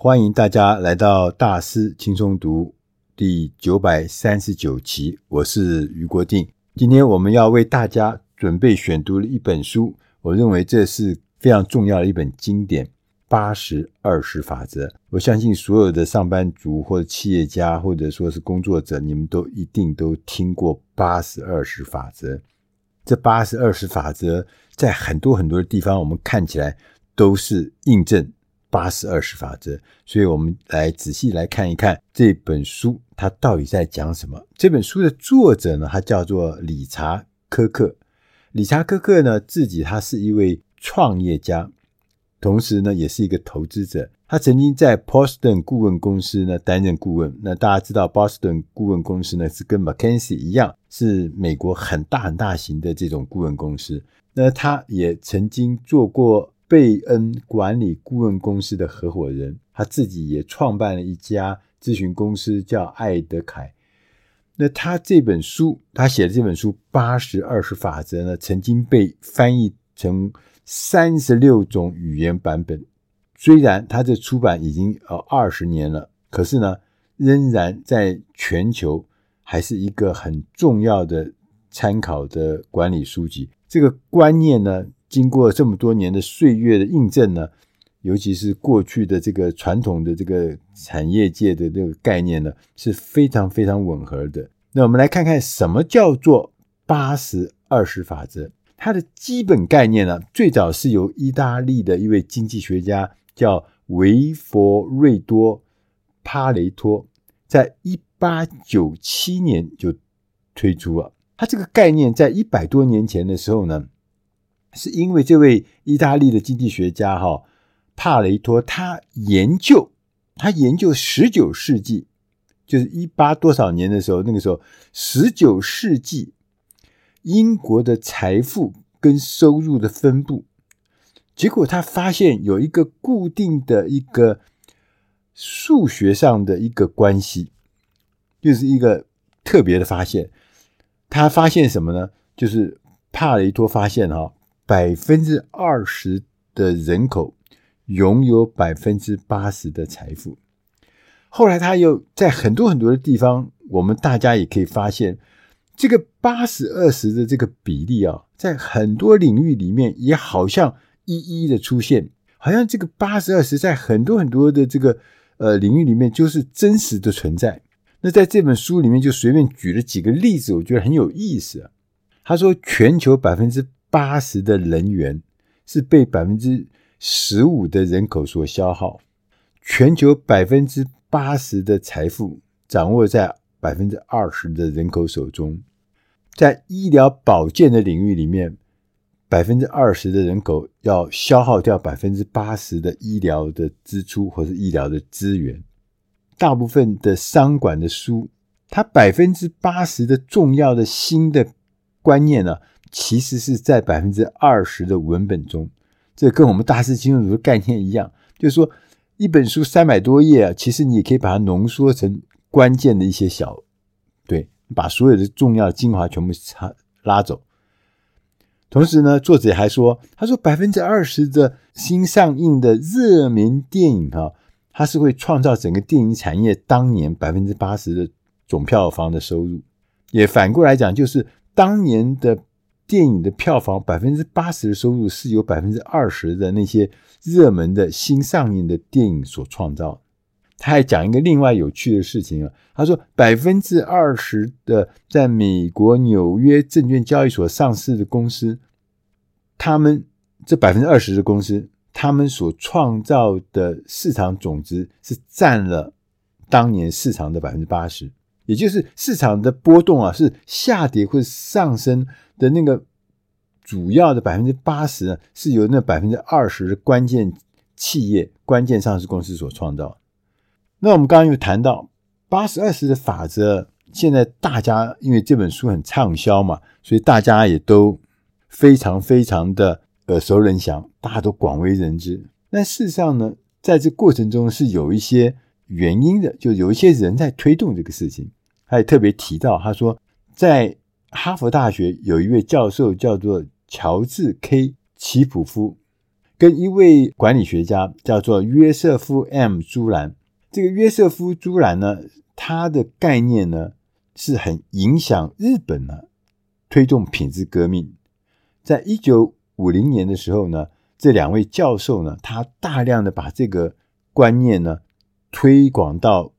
欢迎大家来到大师轻松读第九百三十九期，我是余国定。今天我们要为大家准备选读的一本书，我认为这是非常重要的一本经典《八十二十法则》。我相信所有的上班族或者企业家或者说是工作者，你们都一定都听过“八十二十法则”。这八十二十法则在很多很多的地方，我们看起来都是印证。八十二十法则，所以我们来仔细来看一看这本书，它到底在讲什么？这本书的作者呢，他叫做理查科克。理查科克呢，自己他是一位创业家，同时呢，也是一个投资者。他曾经在波士顿顾问公司呢担任顾问。那大家知道，波士顿顾问公司呢是跟 McKinsey 一样，是美国很大很大型的这种顾问公司。那他也曾经做过。贝恩管理顾问公司的合伙人，他自己也创办了一家咨询公司，叫艾德凯。那他这本书，他写的这本书《八十二十法则》呢，曾经被翻译成三十六种语言版本。虽然他这出版已经呃二十年了，可是呢，仍然在全球还是一个很重要的参考的管理书籍。这个观念呢，经过这么多年的岁月的印证呢，尤其是过去的这个传统的这个产业界的这个概念呢，是非常非常吻合的。那我们来看看什么叫做八十二十法则。它的基本概念呢，最早是由意大利的一位经济学家叫维佛瑞多·帕雷托，在一八九七年就推出了。他这个概念在一百多年前的时候呢。是因为这位意大利的经济学家哈帕雷托，他研究他研究十九世纪，就是一八多少年的时候，那个时候十九世纪英国的财富跟收入的分布，结果他发现有一个固定的一个数学上的一个关系，就是一个特别的发现。他发现什么呢？就是帕雷托发现哈。百分之二十的人口拥有百分之八十的财富。后来他又在很多很多的地方，我们大家也可以发现，这个八十二十的这个比例啊，在很多领域里面也好像一一的出现，好像这个八十二十在很多很多的这个呃领域里面就是真实的存在。那在这本书里面就随便举了几个例子，我觉得很有意思啊。他说，全球百分之八十的人员是被百分之十五的人口所消耗，全球百分之八十的财富掌握在百分之二十的人口手中。在医疗保健的领域里面，百分之二十的人口要消耗掉百分之八十的医疗的支出或是医疗的资源。大部分的商管的书，它百分之八十的重要的新的观念呢，其实是在百分之二十的文本中，这跟我们大师轻松读的概念一样，就是说一本书三百多页啊，其实你也可以把它浓缩成关键的一些小，对，把所有的重要精华全部插拉走。同时呢，作者还说，他说百分之二十的新上映的热门电影哈，它是会创造整个电影产业当年百分之八十的总票房的收入，也反过来讲，就是当年的。电影的票房百分之八十的收入是由百分之二十的那些热门的新上映的电影所创造。他还讲一个另外有趣的事情啊，他说百分之二十的在美国纽约证券交易所上市的公司，他们这百分之二十的公司，他们所创造的市场总值是占了当年市场的百分之八十，也就是市场的波动啊是下跌或者上升。的那个主要的百分之八十，是由那百分之二十的关键企业、关键上市公司所创造。那我们刚刚又谈到八十二十的法则，现在大家因为这本书很畅销嘛，所以大家也都非常非常的耳熟能详，大家都广为人知。但事实上呢，在这过程中是有一些原因的，就有一些人在推动这个事情。他也特别提到，他说在。哈佛大学有一位教授叫做乔治 ·K· 齐普夫，跟一位管理学家叫做约瑟夫 ·M· 朱兰。这个约瑟夫·朱兰呢，他的概念呢是很影响日本呢，推动品质革命。在一九五零年的时候呢，这两位教授呢，他大量的把这个观念呢推广到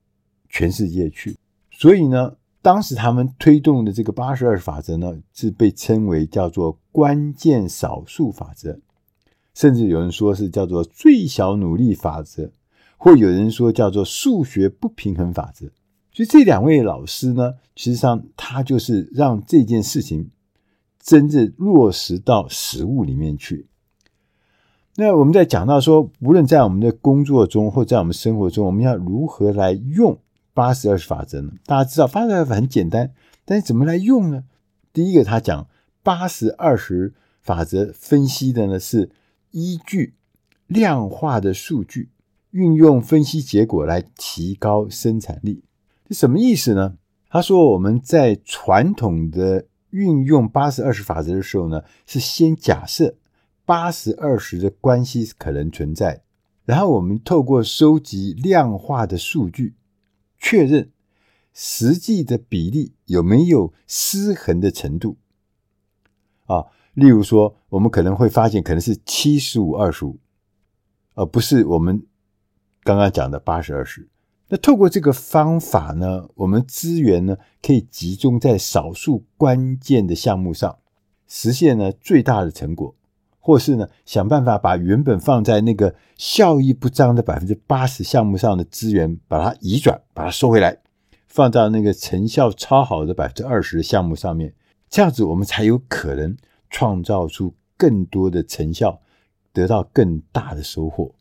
全世界去。所以呢，当时他们推动的这个八十二法则呢，是被称为叫做关键少数法则，甚至有人说是叫做最小努力法则。或有人说叫做数学不平衡法则，所以这两位老师呢，实际上他就是让这件事情真正落实到实务里面去。那我们在讲到说，无论在我们的工作中或在我们生活中，我们要如何来用八十二十法则呢？大家知道八十二法很简单，但是怎么来用呢？第一个，他讲八十二十法则分析的呢是依据量化的数据。运用分析结果来提高生产力，这什么意思呢？他说，我们在传统的运用八十二十法则的时候呢，是先假设八十二十的关系可能存在，然后我们透过收集量化的数据，确认实际的比例有没有失衡的程度。啊，例如说，我们可能会发现可能是七十五二十五，而不是我们。刚刚讲的八十二十，那透过这个方法呢，我们资源呢可以集中在少数关键的项目上，实现呢最大的成果，或是呢想办法把原本放在那个效益不彰的百分之八十项目上的资源，把它移转，把它收回来，放到那个成效超好的百分之二十的项目上面，这样子我们才有可能创造出更多的成效，得到更大的收获。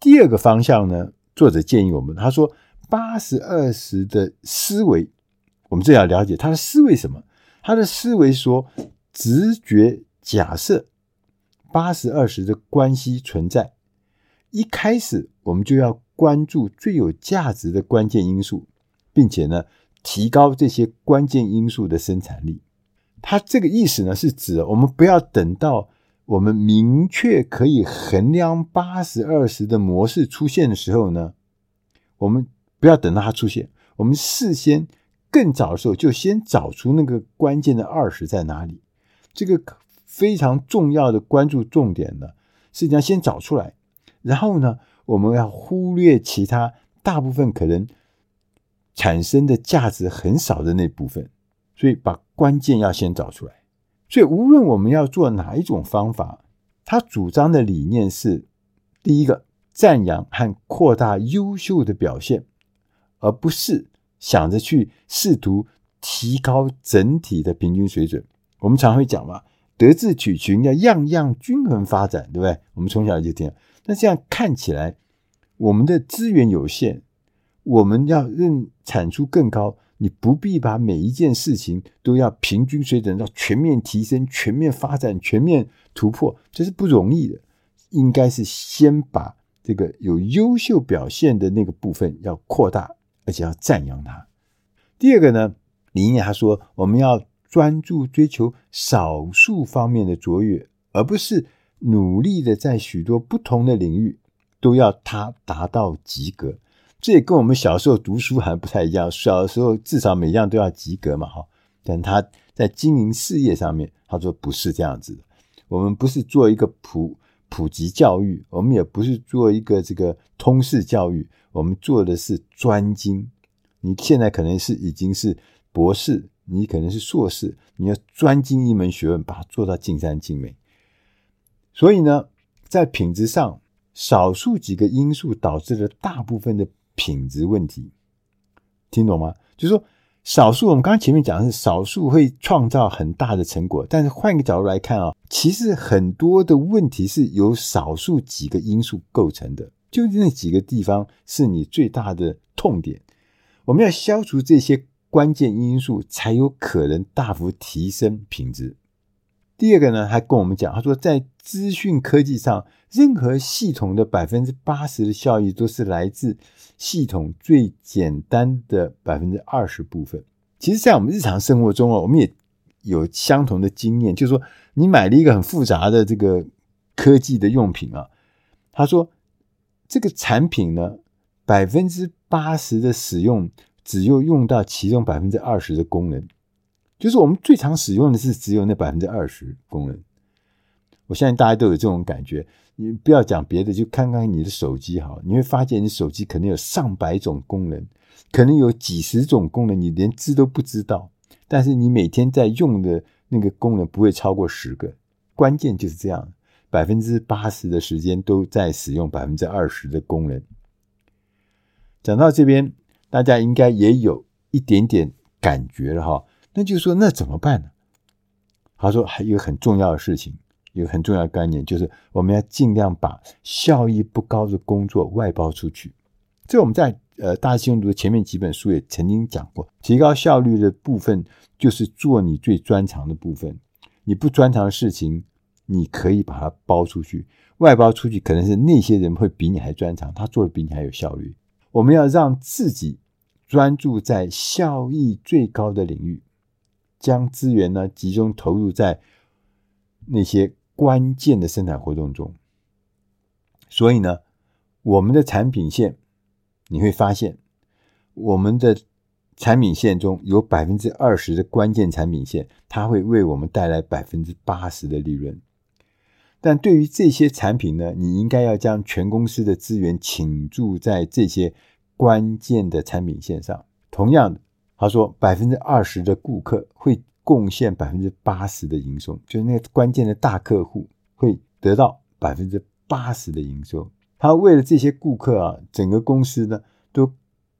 第二个方向呢，作者建议我们，他说八十二十的思维，我们这要了解他的思维什么？他的思维说，直觉假设八十二十的关系存在，一开始我们就要关注最有价值的关键因素，并且呢，提高这些关键因素的生产力。他这个意思呢，是指我们不要等到。我们明确可以衡量八十二十的模式出现的时候呢，我们不要等到它出现，我们事先更早的时候就先找出那个关键的二十在哪里。这个非常重要的关注重点呢，实际上先找出来，然后呢，我们要忽略其他大部分可能产生的价值很少的那部分，所以把关键要先找出来。所以，无论我们要做哪一种方法，他主张的理念是：第一个，赞扬和扩大优秀的表现，而不是想着去试图提高整体的平均水准。我们常会讲嘛，德智体群要样样均衡发展，对不对？我们从小就听。那这样看起来，我们的资源有限，我们要认产出更高。你不必把每一件事情都要平均水准，要全面提升、全面发展、全面突破，这是不容易的。应该是先把这个有优秀表现的那个部分要扩大，而且要赞扬它。第二个呢，理念他说，我们要专注追求少数方面的卓越，而不是努力的在许多不同的领域都要它达到及格。这也跟我们小时候读书还不太一样。小时候至少每样都要及格嘛，哈。但他在经营事业上面，他说不是这样子的。我们不是做一个普普及教育，我们也不是做一个这个通识教育，我们做的是专精。你现在可能是已经是博士，你可能是硕士，你要专精一门学问，把它做到尽善尽美。所以呢，在品质上，少数几个因素导致了大部分的。品质问题，听懂吗？就是说，少数我们刚刚前面讲的是少数会创造很大的成果，但是换一个角度来看啊，其实很多的问题是由少数几个因素构成的，就那几个地方是你最大的痛点。我们要消除这些关键因素，才有可能大幅提升品质。第二个呢，他跟我们讲，他说在资讯科技上，任何系统的百分之八十的效益都是来自系统最简单的百分之二十部分。其实，在我们日常生活中啊，我们也有相同的经验，就是说，你买了一个很复杂的这个科技的用品啊。他说，这个产品呢，百分之八十的使用只有用到其中百分之二十的功能，就是我们最常使用的是只有那百分之二十功能。我相信大家都有这种感觉。你不要讲别的，就看看你的手机哈，你会发现你手机可能有上百种功能，可能有几十种功能，你连知都不知道。但是你每天在用的那个功能不会超过十个，关键就是这样，百分之八十的时间都在使用百分之二十的功能。讲到这边，大家应该也有一点点感觉了哈，那就是说那怎么办呢？他说还有很重要的事情。有很重要的概念就是，我们要尽量把效益不高的工作外包出去。这我们在呃大师轻松读前面几本书也曾经讲过，提高效率的部分就是做你最专长的部分。你不专长的事情，你可以把它包出去，外包出去，可能是那些人会比你还专长，他做的比你还有效率。我们要让自己专注在效益最高的领域，将资源呢集中投入在那些。关键的生产活动中，所以呢，我们的产品线你会发现，我们的产品线中有百分之二十的关键产品线，它会为我们带来百分之八十的利润。但对于这些产品呢，你应该要将全公司的资源倾注在这些关键的产品线上。同样的，他说百分之二十的顾客会。贡献百分之八十的营收，就是那个关键的大客户会得到百分之八十的营收。他为了这些顾客啊，整个公司呢都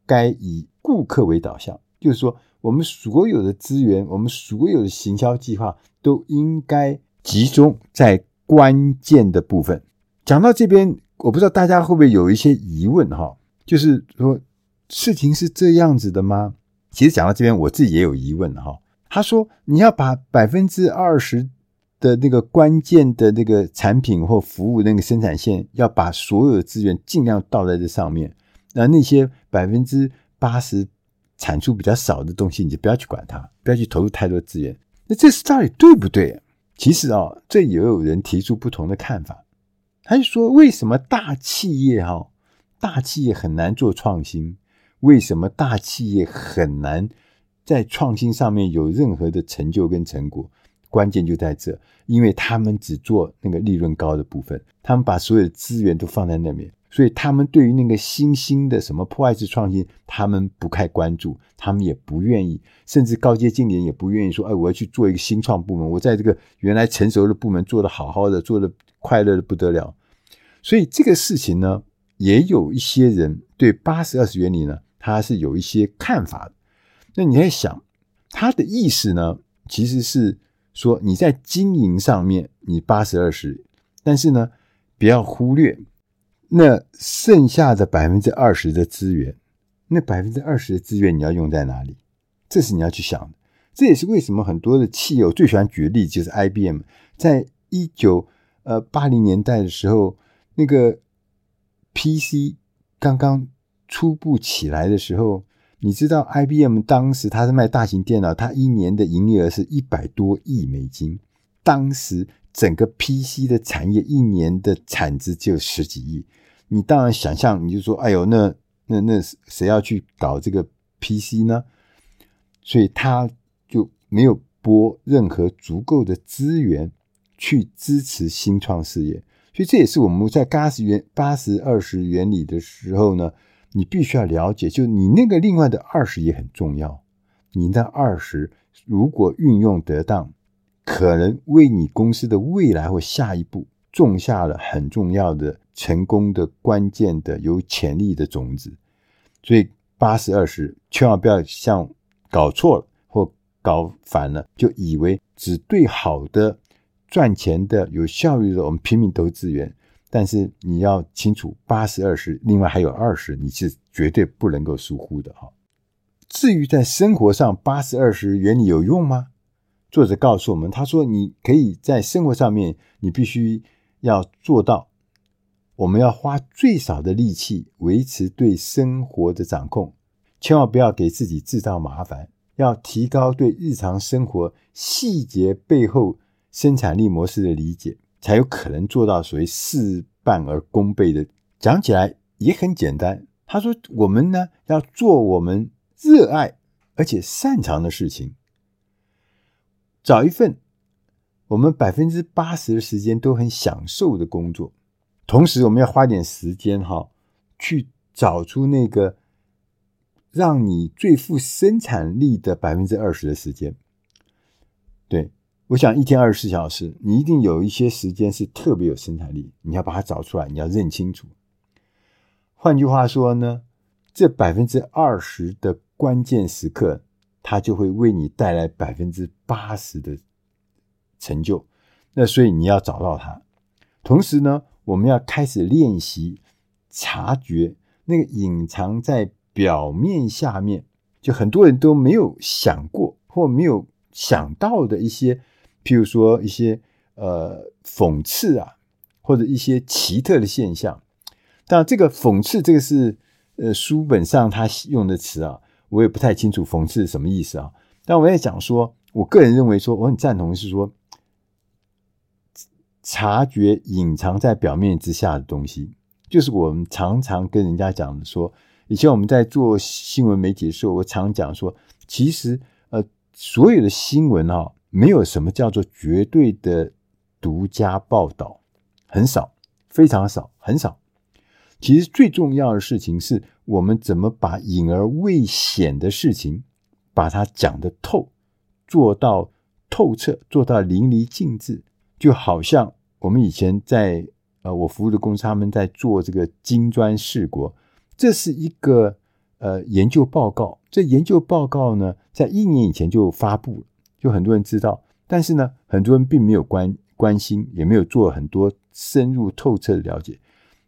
该以顾客为导向，就是说，我们所有的资源，我们所有的行销计划都应该集中在关键的部分。讲到这边，我不知道大家会不会有一些疑问哈，就是说事情是这样子的吗？其实讲到这边，我自己也有疑问哈。他说：“你要把百分之二十的那个关键的那个产品或服务那个生产线，要把所有的资源尽量倒在这上面。那那些百分之八十产出比较少的东西，你就不要去管它，不要去投入太多资源。那这是到底对不对？其实啊、哦，这也有人提出不同的看法。他就说：为什么大企业哈，大企业很难做创新？为什么大企业很难？”在创新上面有任何的成就跟成果，关键就在这，因为他们只做那个利润高的部分，他们把所有的资源都放在那边，所以他们对于那个新兴的什么破坏式创新，他们不太关注，他们也不愿意，甚至高阶经理也不愿意说，哎，我要去做一个新创部门，我在这个原来成熟的部门做得好好的，做得快乐的不得了，所以这个事情呢，也有一些人对八十二十原理呢，他是有一些看法的。那你在想，他的意思呢？其实是说你在经营上面你八十二十，但是呢，不要忽略那剩下的百分之二十的资源。那百分之二十的资源你要用在哪里？这是你要去想的。这也是为什么很多的企业，我最喜欢举的例子就是 IBM，在一九呃八零年代的时候，那个 PC 刚刚初步起来的时候。你知道 IBM 当时它是卖大型电脑，它一年的营业额是一百多亿美金。当时整个 PC 的产业一年的产值就十几亿。你当然想象，你就说，哎呦，那那那谁要去搞这个 PC 呢？所以他就没有拨任何足够的资源去支持新创事业。所以这也是我们在八十原八十二十原理的时候呢。你必须要了解，就你那个另外的二十也很重要。你那二十如果运用得当，可能为你公司的未来或下一步种下了很重要的、成功的、关键的、有潜力的种子。所以八十二十，千万不要像搞错了或搞反了，就以为只对好的、赚钱的、有效率的，我们拼命投资源。但是你要清楚，八十二十，另外还有二十，你是绝对不能够疏忽的哈。至于在生活上，八十二十原理有用吗？作者告诉我们，他说你可以在生活上面，你必须要做到，我们要花最少的力气维持对生活的掌控，千万不要给自己制造麻烦，要提高对日常生活细节背后生产力模式的理解。才有可能做到所谓事半而功倍的。讲起来也很简单。他说：“我们呢，要做我们热爱而且擅长的事情，找一份我们百分之八十的时间都很享受的工作。同时，我们要花点时间哈，去找出那个让你最富生产力的百分之二十的时间。对，我想一天二十四小时，你一定有一些时间是特别有生产力，你要把它找出来，你要认清楚。”换句话说呢，这百分之二十的关键时刻，它就会为你带来百分之八十的成就。那所以你要找到它。同时呢，我们要开始练习察觉那个隐藏在表面下面，就很多人都没有想过或没有想到的一些，譬如说一些呃讽刺啊，或者一些奇特的现象。但这个讽刺，这个是呃书本上他用的词啊，我也不太清楚讽刺是什么意思啊。但我也讲说，我个人认为说，我很赞同是说，察觉隐藏在表面之下的东西，就是我们常常跟人家讲的说，以前我们在做新闻媒体的时候，我常讲说，其实呃所有的新闻啊，没有什么叫做绝对的独家报道，很少，非常少，很少。其实最重要的事情是我们怎么把隐而未显的事情，把它讲得透，做到透彻，做到淋漓尽致。就好像我们以前在呃我服务的公司，他们在做这个金砖四国，这是一个呃研究报告。这研究报告呢，在一年以前就发布了，就很多人知道，但是呢，很多人并没有关关心，也没有做很多深入透彻的了解。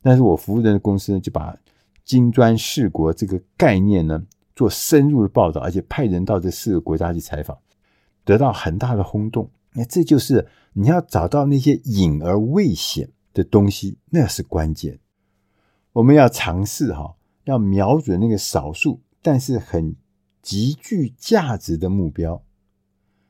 但是我服务的公司呢，就把金砖四国这个概念呢做深入的报道，而且派人到这四个国家去采访，得到很大的轰动。那这就是你要找到那些隐而未显的东西，那是关键。我们要尝试哈，要瞄准那个少数但是很极具价值的目标，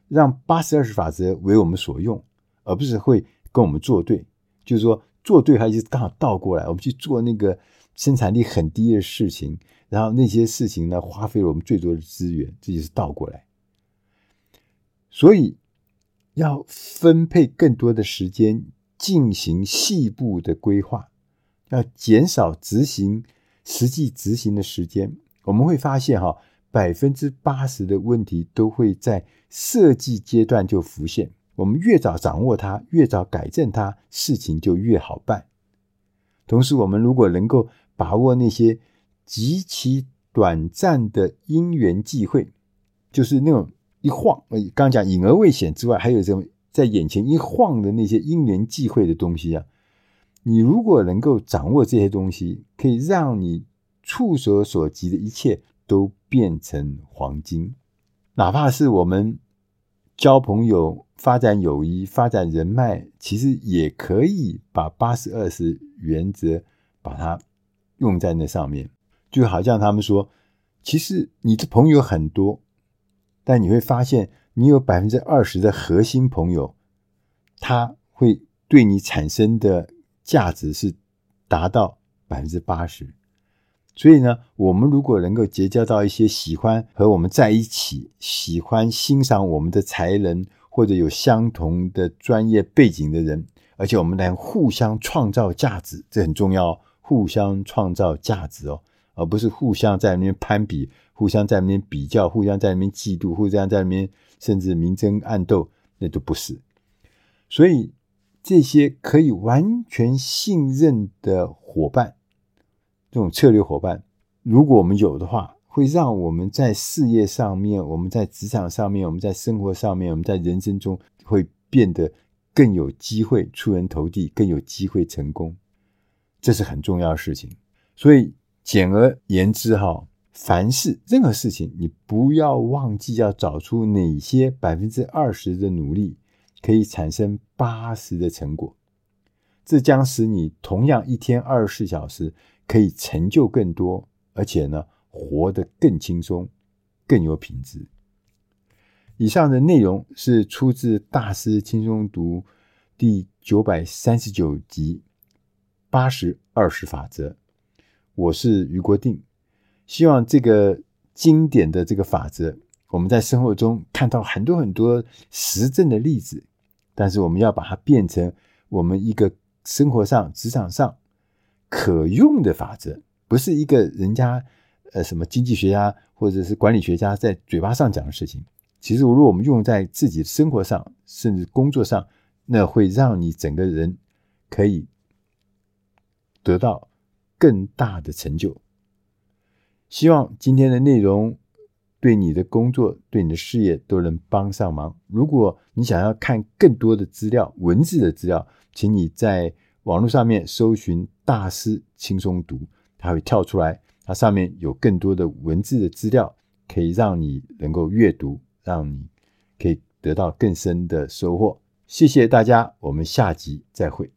让八十二十法则为我们所用，而不是会跟我们作对。就是说。作对，还是刚好倒过来，我们去做那个生产力很低的事情，然后那些事情呢，花费了我们最多的资源，这就是倒过来。所以要分配更多的时间进行细部的规划，要减少执行实际执行的时间。我们会发现，哈，百分之八十的问题都会在设计阶段就浮现。我们越早掌握它，越早改正它，事情就越好办。同时，我们如果能够把握那些极其短暂的因缘际会，就是那种一晃，刚刚讲隐而未显之外，还有这种在眼前一晃的那些因缘际会的东西啊。你如果能够掌握这些东西，可以让你触手所及的一切都变成黄金，哪怕是我们。交朋友、发展友谊、发展人脉，其实也可以把八十二十原则把它用在那上面。就好像他们说，其实你的朋友很多，但你会发现，你有百分之二十的核心朋友，他会对你产生的价值是达到百分之八十。所以呢，我们如果能够结交到一些喜欢和我们在一起、喜欢欣赏我们的才能或者有相同的专业背景的人，而且我们能互相创造价值，这很重要，互相创造价值哦，而不是互相在那边攀比、互相在那边比较、互相在那边嫉妒、互相在那边甚至明争暗斗，那都不是。所以这些可以完全信任的伙伴。这种策略伙伴，如果我们有的话，会让我们在事业上面，我们在职场上面，我们在生活上面，我们在人生中会变得更有机会出人头地，更有机会成功。这是很重要的事情。所以简而言之，哈，凡事任何事情，你不要忘记要找出哪些百分之二十的努力可以产生八十的成果。这将使你同样一天二十四小时。可以成就更多，而且呢，活得更轻松，更有品质。以上的内容是出自大师轻松读第九百三十九集八十二十法则。我是余国定，希望这个经典的这个法则，我们在生活中看到很多很多实证的例子，但是我们要把它变成我们一个生活上、职场上可用的法则，不是一个人家呃什么经济学家或者是管理学家在嘴巴上讲的事情。其实，如果我们用在自己生活上，甚至工作上，那会让你整个人可以得到更大的成就。希望今天的内容对你的工作、对你的事业都能帮上忙。如果你想要看更多的资料、文字的资料，请你在网络上面搜寻“大师轻松读”，它会跳出来，它上面有更多的文字的资料，可以让你能够阅读。让你可以得到更深的收获。谢谢大家，我们下集再会。